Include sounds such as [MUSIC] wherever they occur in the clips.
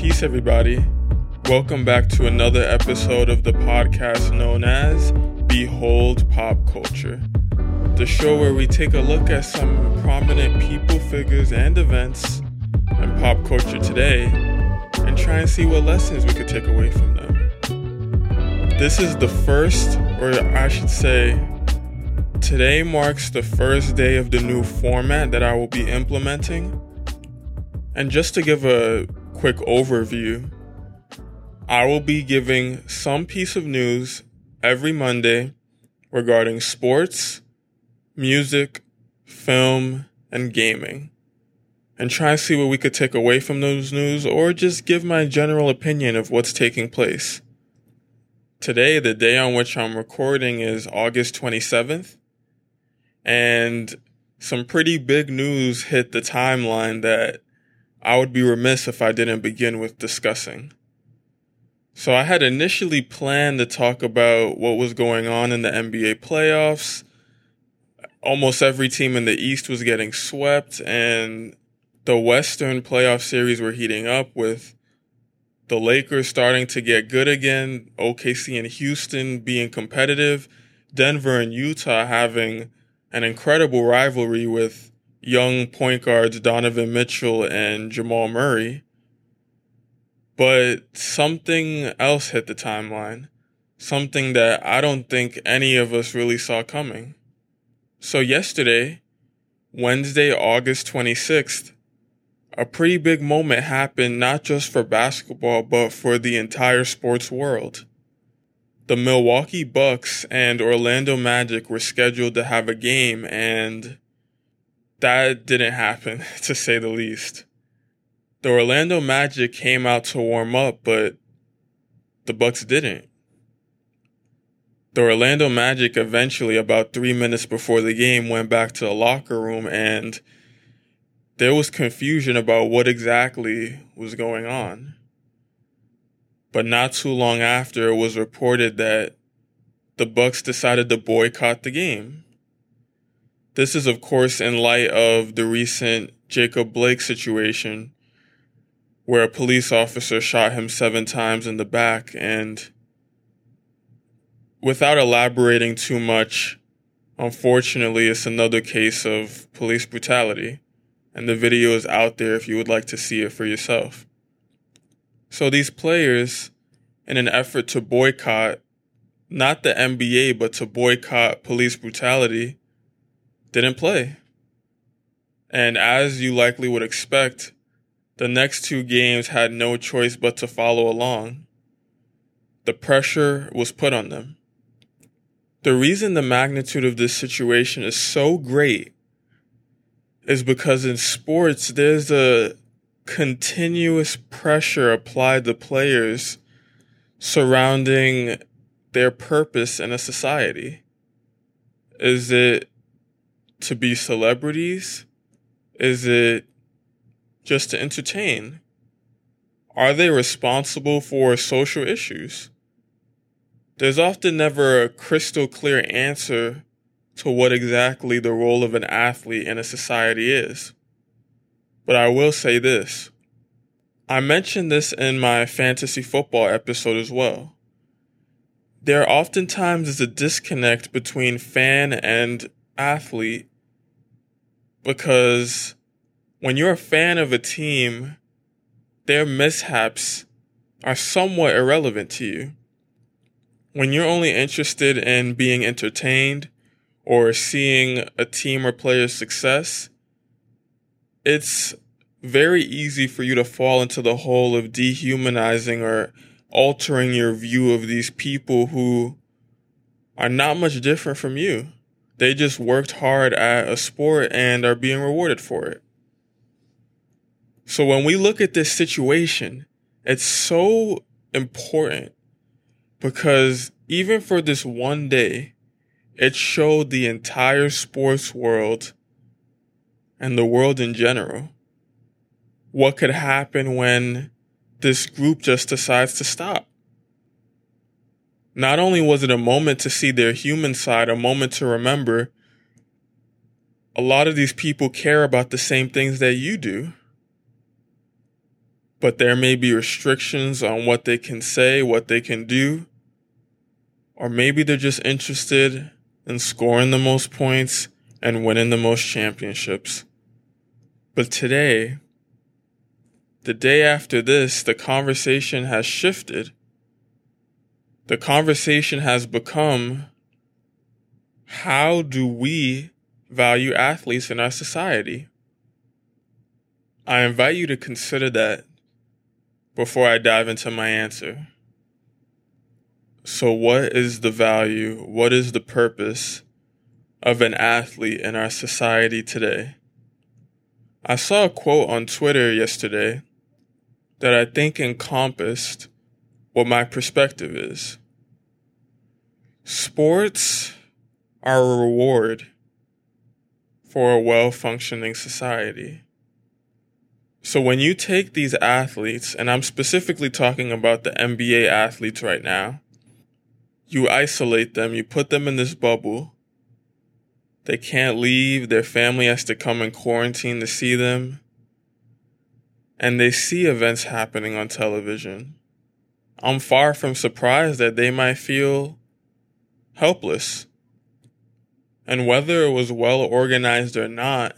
Peace, everybody. Welcome back to another episode of the podcast known as Behold Pop Culture, the show where we take a look at some prominent people, figures, and events in pop culture today and try and see what lessons we could take away from them. This is the first, or I should say, today marks the first day of the new format that I will be implementing. And just to give a quick overview, I will be giving some piece of news every Monday regarding sports, music, film, and gaming. And try to see what we could take away from those news or just give my general opinion of what's taking place. Today, the day on which I'm recording is August 27th, and some pretty big news hit the timeline that I would be remiss if I didn't begin with discussing. So I had initially planned to talk about what was going on in the NBA playoffs. Almost every team in the East was getting swept and the Western playoff series were heating up with the Lakers starting to get good again, OKC and Houston being competitive, Denver and Utah having an incredible rivalry with young point guards Donovan Mitchell and Jamal Murray. But something else hit the timeline. Something that I don't think any of us really saw coming. So yesterday, Wednesday, August 26th, a pretty big moment happened not just for basketball, but for the entire sports world. The Milwaukee Bucks and Orlando Magic were scheduled to have a game and that didn't happen, [LAUGHS] to say the least. The Orlando Magic came out to warm up, but the Bucks didn't. The Orlando Magic eventually, about three minutes before the game, went back to the locker room and there was confusion about what exactly was going on. But not too long after, it was reported that the Bucks decided to boycott the game. This is, of course, in light of the recent Jacob Blake situation where a police officer shot him seven times in the back. And without elaborating too much, unfortunately, it's another case of police brutality. And the video is out there if you would like to see it for yourself. So these players, in an effort to boycott not the NBA, but to boycott police brutality, didn't play. And as you likely would expect, the next two games had no choice but to follow along. The pressure was put on them. The reason the magnitude of this situation is so great is because in sports, there's a continuous pressure applied to players surrounding their purpose in a society. Is it to be celebrities? Is it just to entertain? Are they responsible for social issues? There's often never a crystal clear answer to what exactly the role of an athlete in a society is. But I will say this. I mentioned this in my fantasy football episode as well. There oftentimes is a disconnect between fan and athlete because when you're a fan of a team, their mishaps are somewhat irrelevant to you. When you're only interested in being entertained or seeing a team or player's success, it's very easy for you to fall into the hole of dehumanizing or altering your view of these people who are not much different from you. They just worked hard at a sport and are being rewarded for it. So when we look at this situation, it's so important because even for this one day, it showed the entire sports world and the world in general what could happen when this group just decides to stop. Not only was it a moment to see their human side, a moment to remember, a lot of these people care about the same things that you do. but there may be restrictions on what they can say, what they can do. Or maybe they're just interested in scoring the most points and winning the most championships. But today, the day after this, the conversation has shifted. The conversation has become how do we value athletes in our society? I invite you to consider that before I dive into my answer. So, what is the value? What is the purpose of an athlete in our society today? I saw a quote on Twitter yesterday that I think encompassed what my perspective is. Sports are a reward for a well functioning society. So when you take these athletes, and I'm specifically talking about the NBA athletes right now, you isolate them, you put them in this bubble. They can't leave, their family has to come in quarantine to see them. And they see events happening on television. I'm far from surprised that they might feel helpless. And whether it was well organized or not,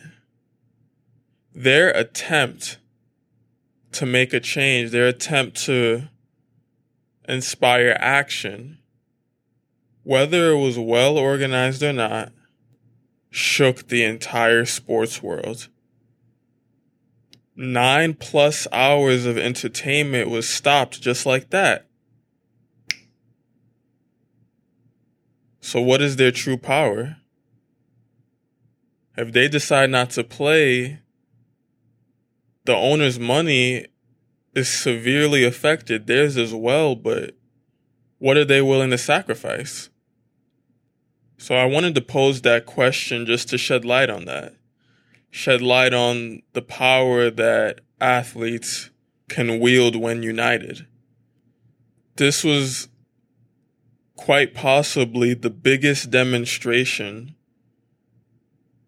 their attempt to make a change, their attempt to inspire action, whether it was well organized or not, shook the entire sports world. Nine plus hours of entertainment was stopped just like that. So, what is their true power? If they decide not to play, the owner's money is severely affected, theirs as well, but what are they willing to sacrifice? So I wanted to pose that question just to shed light on that. Shed light on the power that athletes can wield when united. This was quite possibly the biggest demonstration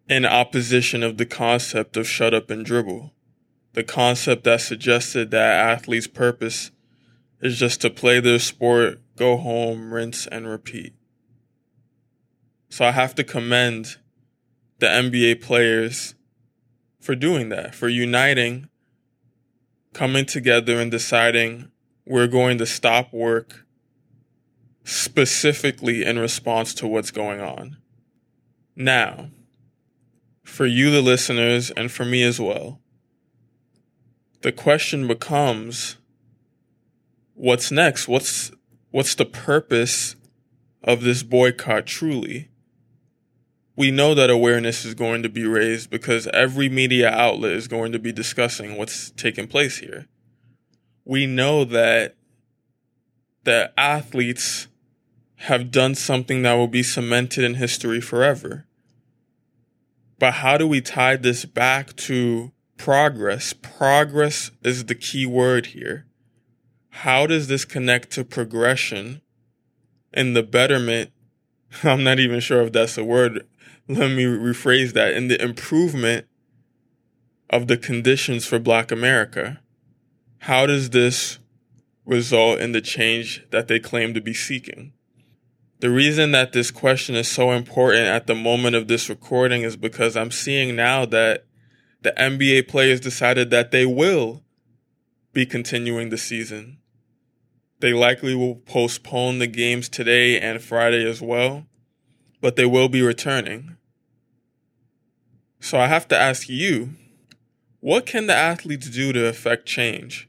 in opposition of the concept of shut up and dribble the concept that suggested that athletes' purpose is just to play their sport, go home, rinse, and repeat. So I have to commend the NBA players for doing that, for uniting, coming together and deciding we're going to stop work specifically in response to what's going on. Now, for you, the listeners, and for me as well, the question becomes what's next? What's what's the purpose of this boycott truly? We know that awareness is going to be raised because every media outlet is going to be discussing what's taking place here. We know that the athletes have done something that will be cemented in history forever. But how do we tie this back to progress. Progress is the key word here. How does this connect to progression and the betterment? [LAUGHS] I'm not even sure if that's a word. Let me rephrase that in the improvement of the conditions for Black America. How does this result in the change that they claim to be seeking? The reason that this question is so important at the moment of this recording is because I'm seeing now that the NBA players decided that they will be continuing the season. They likely will postpone the games today and Friday as well, but they will be returning. So I have to ask you, what can the athletes do to affect change?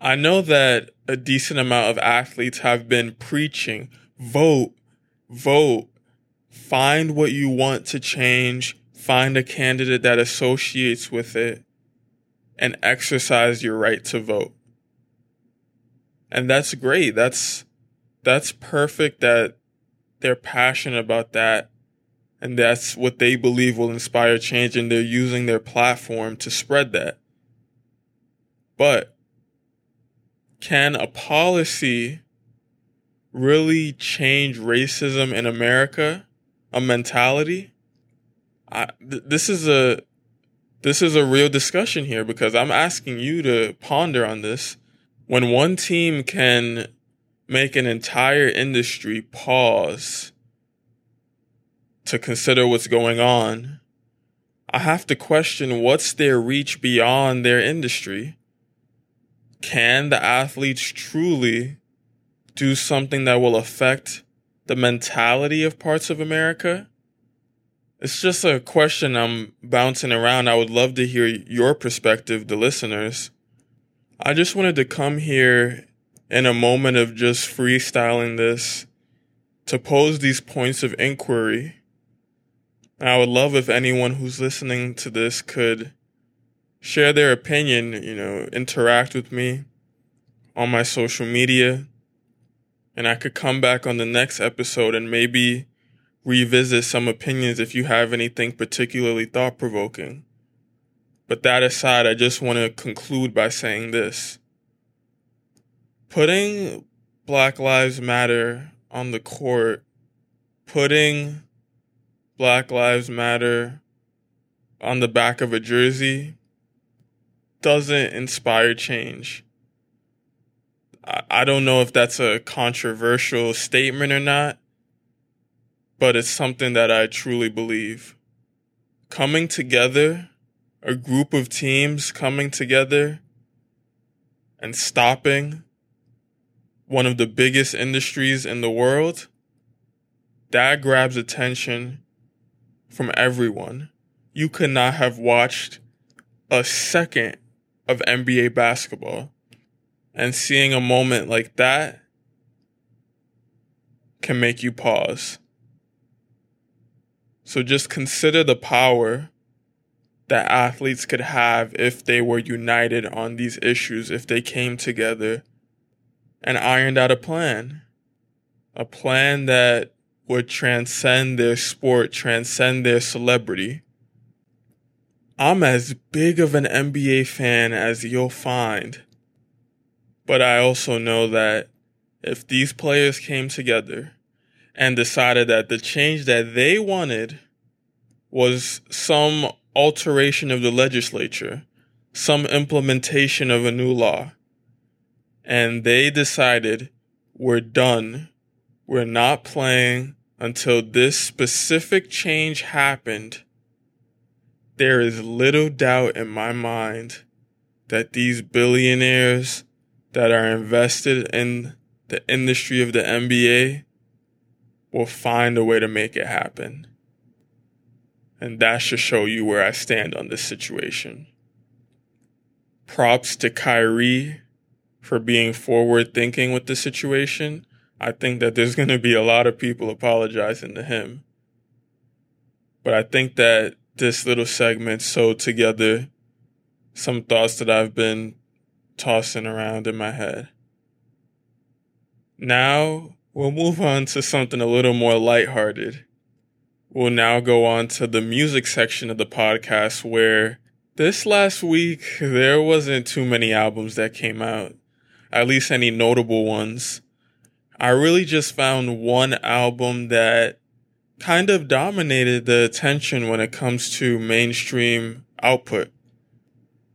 I know that a decent amount of athletes have been preaching vote, vote, find what you want to change, find a candidate that associates with it, and exercise your right to vote. And that's great. That's that's perfect that they're passionate about that and that's what they believe will inspire change and they're using their platform to spread that. But can a policy really change racism in America? A mentality? I, th- this is a this is a real discussion here because I'm asking you to ponder on this. When one team can make an entire industry pause to consider what's going on, I have to question what's their reach beyond their industry. Can the athletes truly do something that will affect the mentality of parts of America? It's just a question I'm bouncing around. I would love to hear your perspective, the listeners. I just wanted to come here in a moment of just freestyling this to pose these points of inquiry. And I would love if anyone who's listening to this could share their opinion, you know, interact with me on my social media. And I could come back on the next episode and maybe revisit some opinions if you have anything particularly thought provoking. But that aside, I just want to conclude by saying this. Putting Black Lives Matter on the court, putting Black Lives Matter on the back of a jersey doesn't inspire change. I don't know if that's a controversial statement or not, but it's something that I truly believe. Coming together, a group of teams coming together and stopping one of the biggest industries in the world, that grabs attention from everyone. You could not have watched a second of NBA basketball and seeing a moment like that can make you pause. So just consider the power that athletes could have if they were united on these issues, if they came together and ironed out a plan. A plan that would transcend their sport, transcend their celebrity. I'm as big of an NBA fan as you'll find. But I also know that if these players came together and decided that the change that they wanted was some alteration of the legislature, some implementation of a new law. And they decided, we're done. We're not playing until this specific change happened. There is little doubt in my mind that these billionaires that are invested in the industry of the NBA will find a way to make it happen. And that should show you where I stand on this situation. Props to Kyrie for being forward thinking with the situation. I think that there's going to be a lot of people apologizing to him. But I think that this little segment sewed together some thoughts that I've been tossing around in my head. Now We'll move on to something a little more lighthearted. We'll now go on to the music section of the podcast where this last week there wasn't too many albums that came out, at least any notable ones. I really just found one album that kind of dominated the attention when it comes to mainstream output.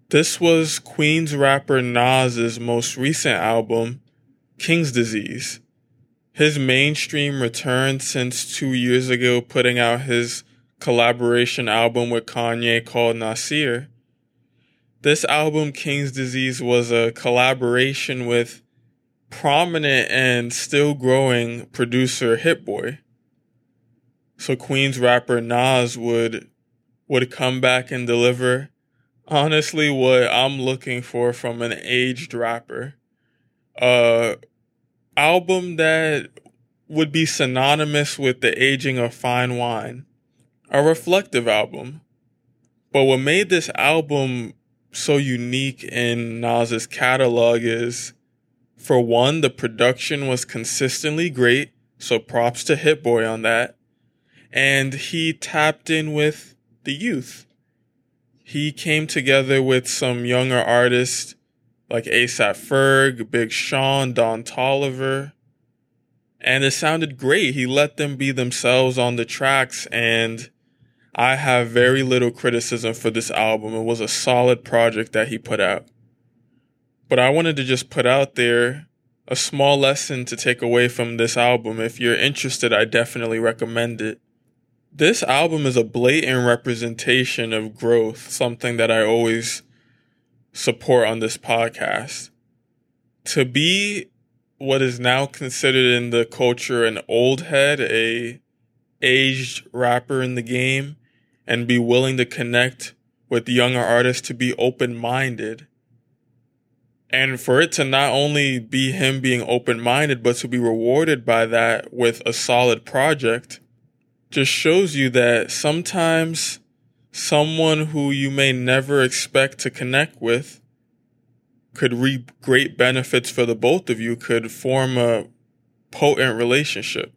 This was Queens rapper Nas's most recent album, King's Disease his mainstream return since two years ago, putting out his collaboration album with Kanye called Nasir. This album, King's Disease, was a collaboration with prominent and still growing producer Hit Boy. So Queens rapper Nas would would come back and deliver honestly what I'm looking for from an aged rapper. Uh album that would be synonymous with the aging of fine wine, a reflective album. But what made this album so unique in Nas's catalog is, for one, the production was consistently great, so props to Hit Boy on that. And he tapped in with the youth. He came together with some younger artists like ASAP Ferg, Big Sean, Don Toliver. And it sounded great. He let them be themselves on the tracks. And I have very little criticism for this album. It was a solid project that he put out. But I wanted to just put out there a small lesson to take away from this album. If you're interested, I definitely recommend it. This album is a blatant representation of growth, something that I always support on this podcast. To be what is now considered in the culture an old head, a aged rapper in the game, and be willing to connect with younger artists to be open minded. And for it to not only be him being open minded, but to be rewarded by that with a solid project just shows you that sometimes someone who you may never expect to connect with could reap great benefits for the both of you, could form a potent relationship.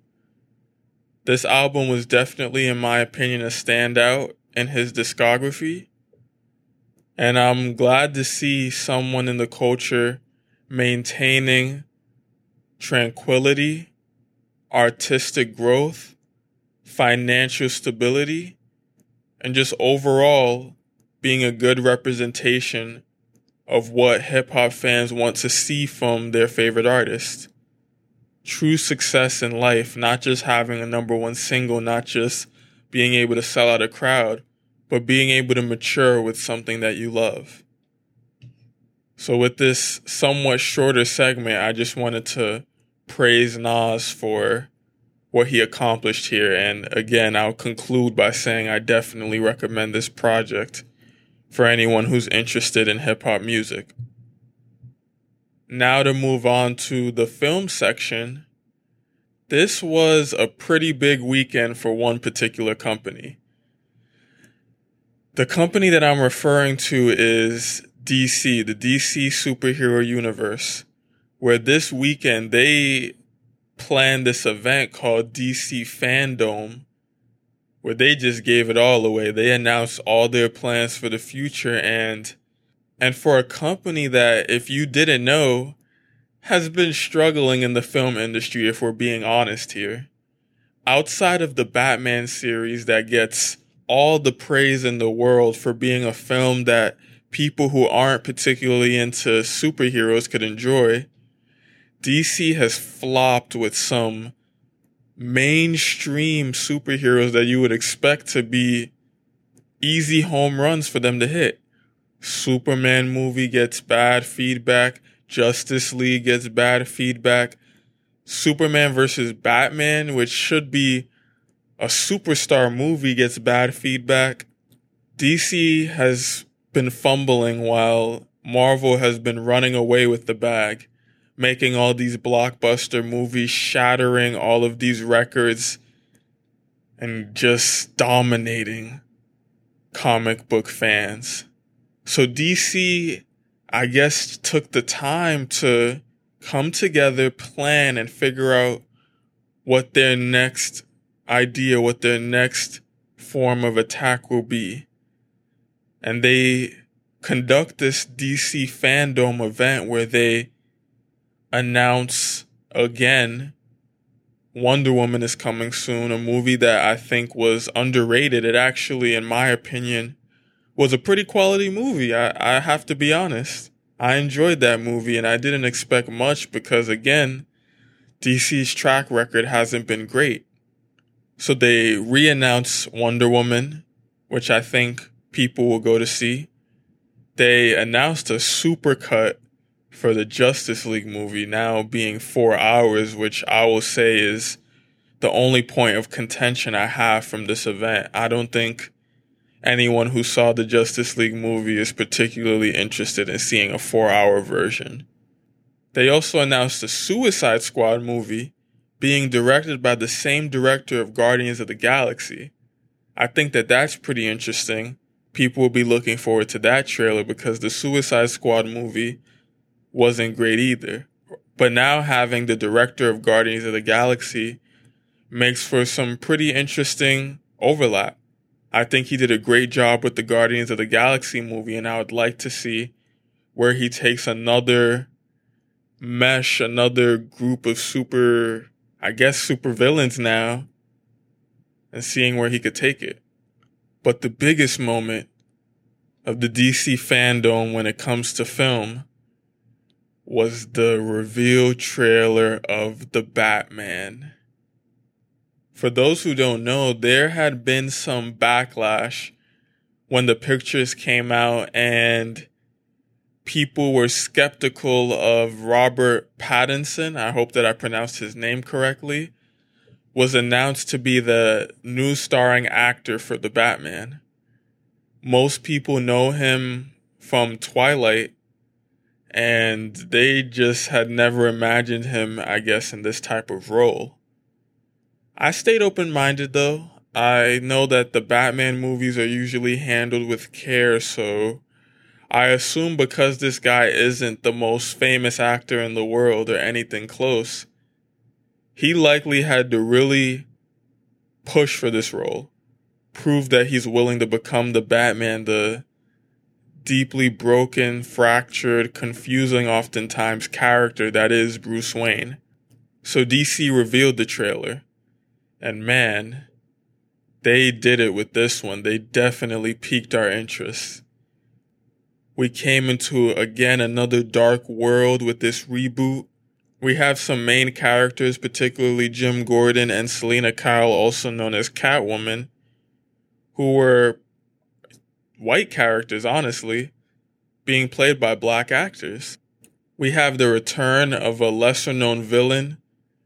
This album was definitely, in my opinion, a standout in his discography. And I'm glad to see someone in the culture maintaining tranquility, artistic growth, financial stability, and just overall being a good representation of what hip hop fans want to see from their favorite artist. True success in life, not just having a number one single, not just being able to sell out a crowd, but being able to mature with something that you love. So, with this somewhat shorter segment, I just wanted to praise Nas for what he accomplished here. And again, I'll conclude by saying I definitely recommend this project for anyone who's interested in hip hop music. Now to move on to the film section. This was a pretty big weekend for one particular company. The company that I'm referring to is DC, the DC superhero universe, where this weekend they planned this event called DC Fandom where they just gave it all away. They announced all their plans for the future and and for a company that if you didn't know has been struggling in the film industry if we're being honest here. Outside of the Batman series that gets all the praise in the world for being a film that people who aren't particularly into superheroes could enjoy, DC has flopped with some mainstream superheroes that you would expect to be easy home runs for them to hit. Superman movie gets bad feedback. Justice League gets bad feedback. Superman versus Batman, which should be a superstar movie, gets bad feedback. DC has been fumbling while Marvel has been running away with the bag making all these blockbuster movies, shattering all of these records, and just dominating comic book fans. So DC, I guess, took the time to come together, plan, and figure out what their next idea, what their next form of attack will be. And they conduct this DC fandom event where they announce again Wonder Woman is coming soon, a movie that I think was underrated. It actually, in my opinion, was a pretty quality movie. I, I have to be honest. I enjoyed that movie and I didn't expect much because again, DC's track record hasn't been great. So they re-announce Wonder Woman, which I think people will go to see. They announced a super cut for the Justice League movie now being four hours, which I will say is the only point of contention I have from this event. I don't think anyone who saw the Justice League movie is particularly interested in seeing a four hour version. They also announced the Suicide Squad movie being directed by the same director of Guardians of the Galaxy. I think that that's pretty interesting. People will be looking forward to that trailer because the Suicide Squad movie wasn't great either. But now having the director of Guardians of the Galaxy makes for some pretty interesting overlap. I think he did a great job with the Guardians of the Galaxy movie, and I would like to see where he takes another mesh, another group of super, I guess, super villains now, and seeing where he could take it. But the biggest moment of the DC fandom when it comes to film was the reveal trailer of The Batman. For those who don't know, there had been some backlash when the pictures came out and people were skeptical of Robert Pattinson. I hope that I pronounced his name correctly. Was announced to be the new starring actor for the Batman. Most people know him from Twilight, and they just had never imagined him, I guess, in this type of role. I stayed open minded though. I know that the Batman movies are usually handled with care, so I assume because this guy isn't the most famous actor in the world or anything close, he likely had to really push for this role, prove that he's willing to become the Batman, the deeply broken, fractured, confusing oftentimes character that is Bruce Wayne. So DC revealed the trailer. And man, they did it with this one. They definitely piqued our interest we came into again another dark world with this reboot. We have some main characters, particularly Jim Gordon and Selina Kyle, also known as Catwoman, who were white characters, honestly, being played by black actors. We have the return of a lesser known villain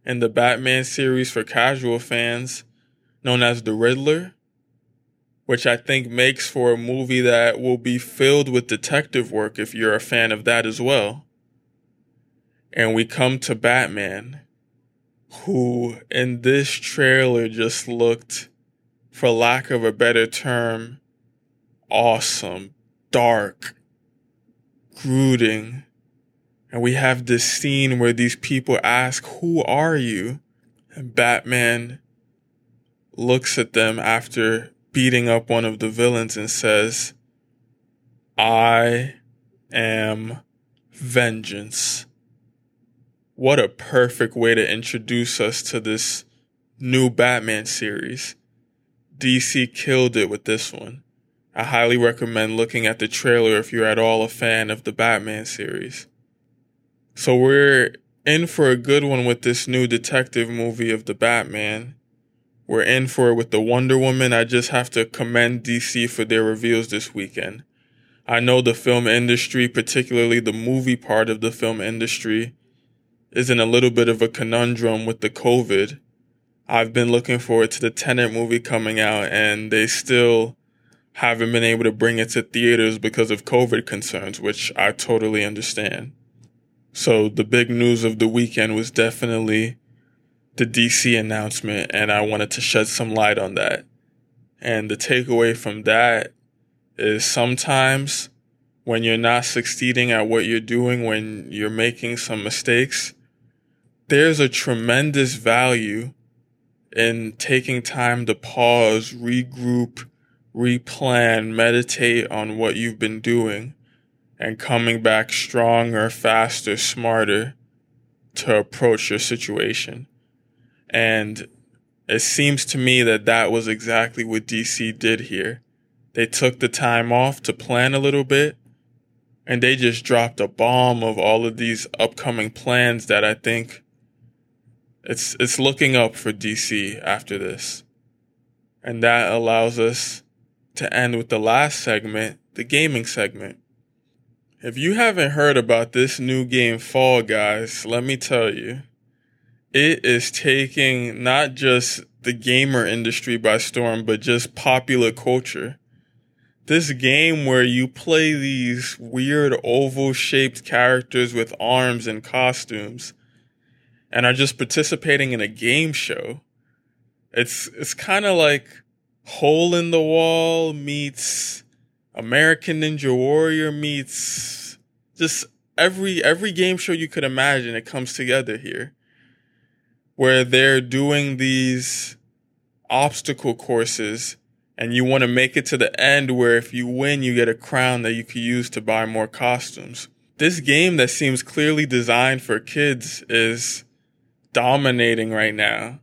in the Batman series for casual fans, known as the Riddler which I think makes for a movie that will be filled with detective work if you're a fan of that as well. And we come to Batman, who in this trailer just looked, for lack of a better term, awesome, dark, brooding. And we have this scene where these people ask, Who are you? And Batman looks at them after beating up one of the villains and says, I am vengeance. What a perfect way to introduce us to this new Batman series. DC killed it with this one. I highly recommend looking at the trailer if you're at all a fan of the Batman series. So we're in for a good one with this new detective movie of the Batman. We're in for it with the Wonder Woman. I just have to commend DC for their reveals this weekend. I know the film industry, particularly the movie part of the film industry, is in a little bit of a conundrum with the COVID. I've been looking forward to the Tenet movie coming out and they still haven't been able to bring it to theaters because of COVID concerns, which I totally understand. So the big news of the weekend was definitely the DC announcement and I wanted to shed some light on that. And the takeaway from that is sometimes when you're not succeeding at what you're doing, when you're making some mistakes, there's a tremendous value in taking time to pause, regroup, replan, meditate on what you've been doing and coming back stronger, faster, smarter to approach your situation. And it seems to me that that was exactly what DC did here. They took the time off to plan a little bit and they just dropped a bomb of all of these upcoming plans that I think it's it's looking up for DC after this. And that allows us to end with the last segment, the gaming segment. If you haven't heard about this new game Fall Guys, let me tell you it is taking not just the gamer industry by storm, but just popular culture. This game where you play these weird oval shaped characters with arms and costumes and are just participating in a game show. It's, it's kind of like Hole in the Wall meets American Ninja Warrior meets just every, every game show you could imagine. It comes together here where they're doing these obstacle courses and you want to make it to the end where if you win, you get a crown that you could use to buy more costumes. This game that seems clearly designed for kids is dominating right now,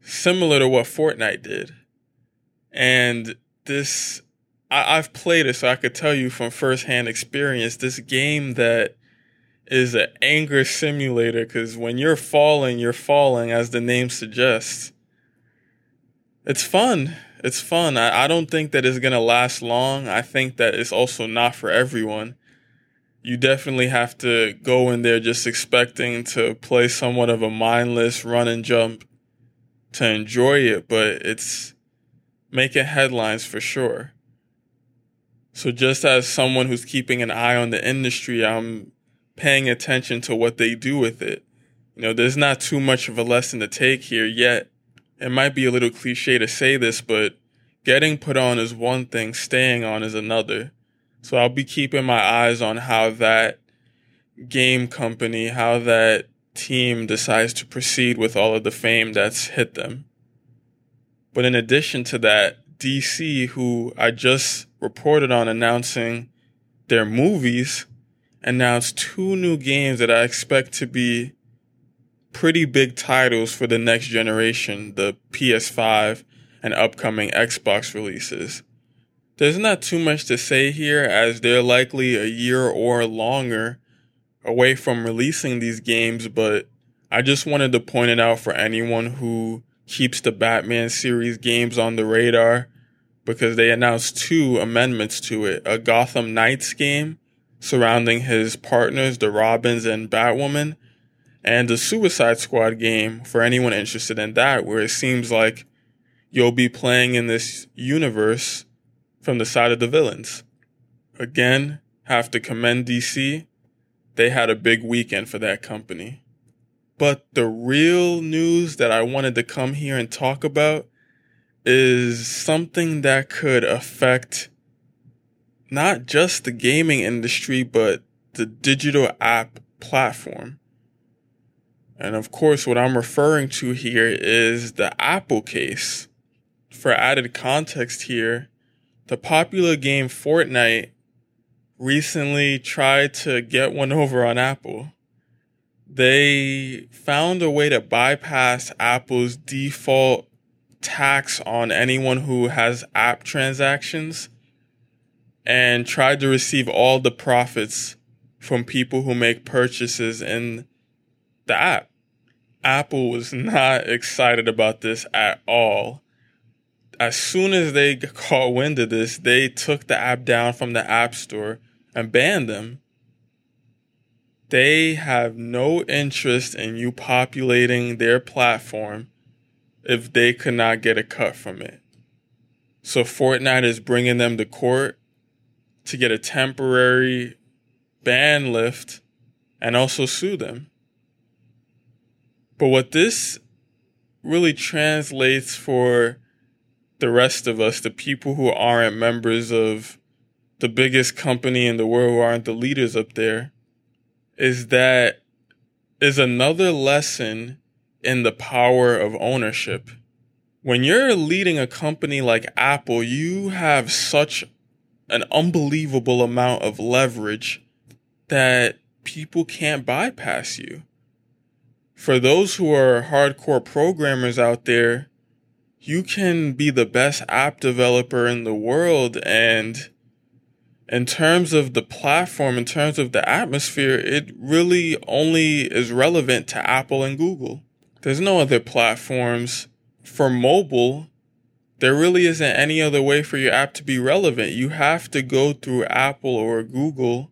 similar to what Fortnite did. And this I, I've played it, so I could tell you from firsthand experience. This game that is an anger simulator because when you're falling, you're falling, as the name suggests. It's fun. It's fun. I, I don't think that it's gonna last long. I think that it's also not for everyone. You definitely have to go in there just expecting to play somewhat of a mindless run and jump to enjoy it, but it's making headlines for sure. So just as someone who's keeping an eye on the industry, I'm paying attention to what they do with it. You know, there's not too much of a lesson to take here yet. It might be a little cliche to say this, but getting put on is one thing, staying on is another. So I'll be keeping my eyes on how that game company, how that team decides to proceed with all of the fame that's hit them. But in addition to that, DC, who I just reported on announcing their movies, announced two new games that I expect to be pretty big titles for the next generation, the PS5 and upcoming Xbox releases. There's not too much to say here as they're likely a year or longer away from releasing these games, but I just wanted to point it out for anyone who keeps the Batman series games on the radar because they announced two amendments to it a Gotham Knights game surrounding his partners, the Robins and Batwoman, and the Suicide Squad game for anyone interested in that, where it seems like you'll be playing in this universe from the side of the villains. Again, have to commend DC. They had a big weekend for that company. But the real news that I wanted to come here and talk about is something that could affect not just the gaming industry, but the digital app platform. And of course, what I'm referring to here is the Apple case. For added context here, the popular game Fortnite recently tried to get one over on Apple. They found a way to bypass Apple's default tax on anyone who has app transactions and tried to receive all the profits from people who make purchases in the app. Apple was not excited about this at all. As soon as they caught wind of this, they took the app down from the App Store and banned them. They have no interest in you populating their platform if they could not get a cut from it. So Fortnite is bringing them to court to get a temporary ban lift and also sue them. But what this really translates for the rest of us, the people who aren't members of the biggest company in the world, who aren't the leaders up there, is that is another lesson in the power of ownership. When you're leading a company like Apple, you have such an unbelievable amount of leverage that people can't bypass you. For those who are hardcore programmers out there, you can be the best app developer in the world. And in terms of the platform, in terms of the atmosphere, it really only is relevant to Apple and Google. There's no other platforms for mobile there really isn't any other way for your app to be relevant. You have to go through Apple or Google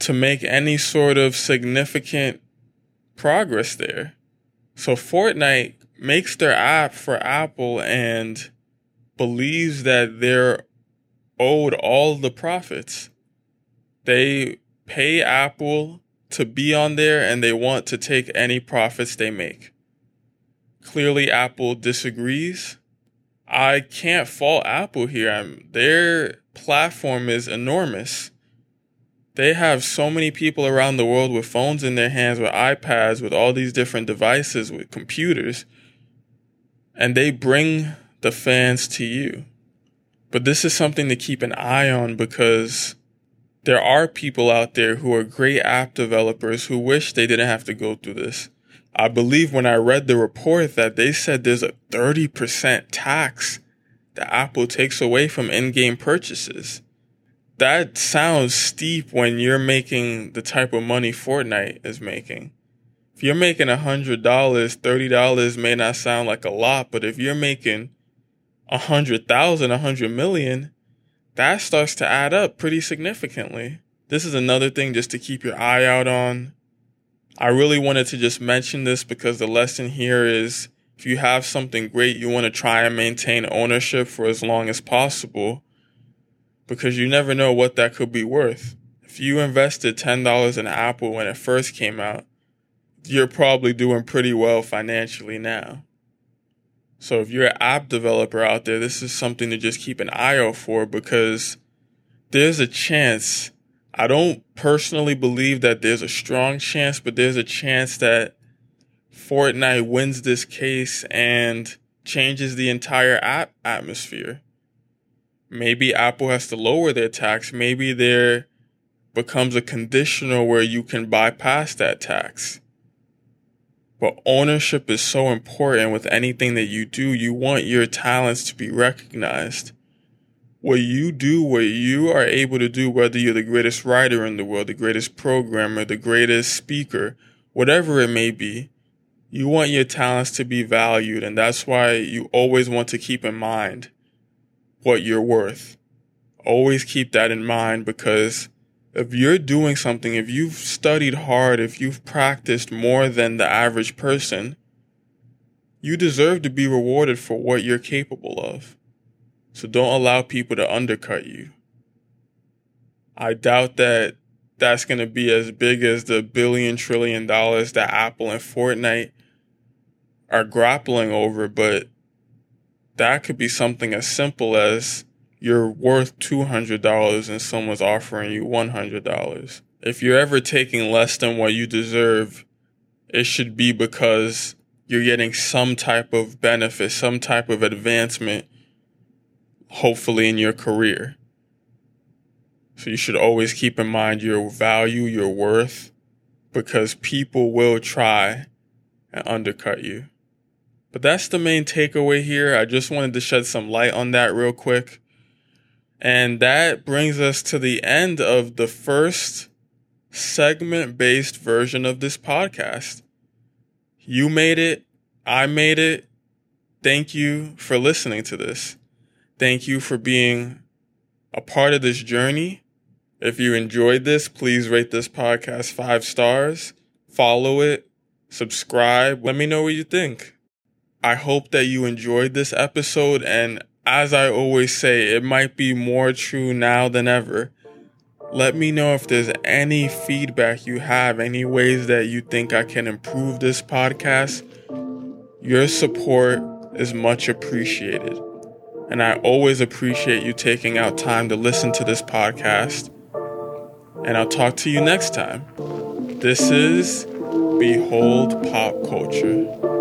to make any sort of significant progress there. So Fortnite makes their app for Apple and believes that they're owed all the profits. They pay Apple to be on there and they want to take any profits they make. Clearly, Apple disagrees I can't fault Apple here. I'm, their platform is enormous. They have so many people around the world with phones in their hands, with iPads, with all these different devices, with computers, and they bring the fans to you. But this is something to keep an eye on because there are people out there who are great app developers who wish they didn't have to go through this. I believe when I read the report that they said there's a 30% tax that Apple takes away from in game purchases. That sounds steep when you're making the type of money Fortnite is making. If you're making $100, $30 may not sound like a lot, but if you're making a hundred thousand, a hundred million, that starts to add up pretty significantly. This is another thing just to keep your eye out on. I really wanted to just mention this because the lesson here is if you have something great, you want to try and maintain ownership for as long as possible because you never know what that could be worth. If you invested $10 in Apple when it first came out, you're probably doing pretty well financially now. So if you're an app developer out there, this is something to just keep an eye out for because there's a chance. I don't personally believe that there's a strong chance, but there's a chance that Fortnite wins this case and changes the entire app atmosphere. Maybe Apple has to lower their tax. Maybe there becomes a conditional where you can bypass that tax. But ownership is so important with anything that you do. You want your talents to be recognized. What you do, what you are able to do, whether you're the greatest writer in the world, the greatest programmer, the greatest speaker, whatever it may be, you want your talents to be valued. And that's why you always want to keep in mind what you're worth. Always keep that in mind because if you're doing something, if you've studied hard, if you've practiced more than the average person, you deserve to be rewarded for what you're capable of. So don't allow people to undercut you. I doubt that that's going to be as big as the billion trillion dollars that Apple and Fortnite are grappling over, but that could be something as simple as you're worth $200 and someone's offering you $100. If you're ever taking less than what you deserve, it should be because you're getting some type of benefit, some type of advancement, hopefully in your career. So you should always keep in mind your value, your worth, because people will try and undercut you. But that's the main takeaway here. I just wanted to shed some light on that real quick. And that brings us to the end of the first segment based version of this podcast. You made it. I made it. Thank you for listening to this. Thank you for being a part of this journey. If you enjoyed this, please rate this podcast five stars, follow it, subscribe. Let me know what you think. I hope that you enjoyed this episode and as I always say, it might be more true now than ever. Let me know if there's any feedback you have, any ways that you think I can improve this podcast. Your support is much appreciated. And I always appreciate you taking out time to listen to this podcast. And I'll talk to you next time. This is Behold Pop Culture.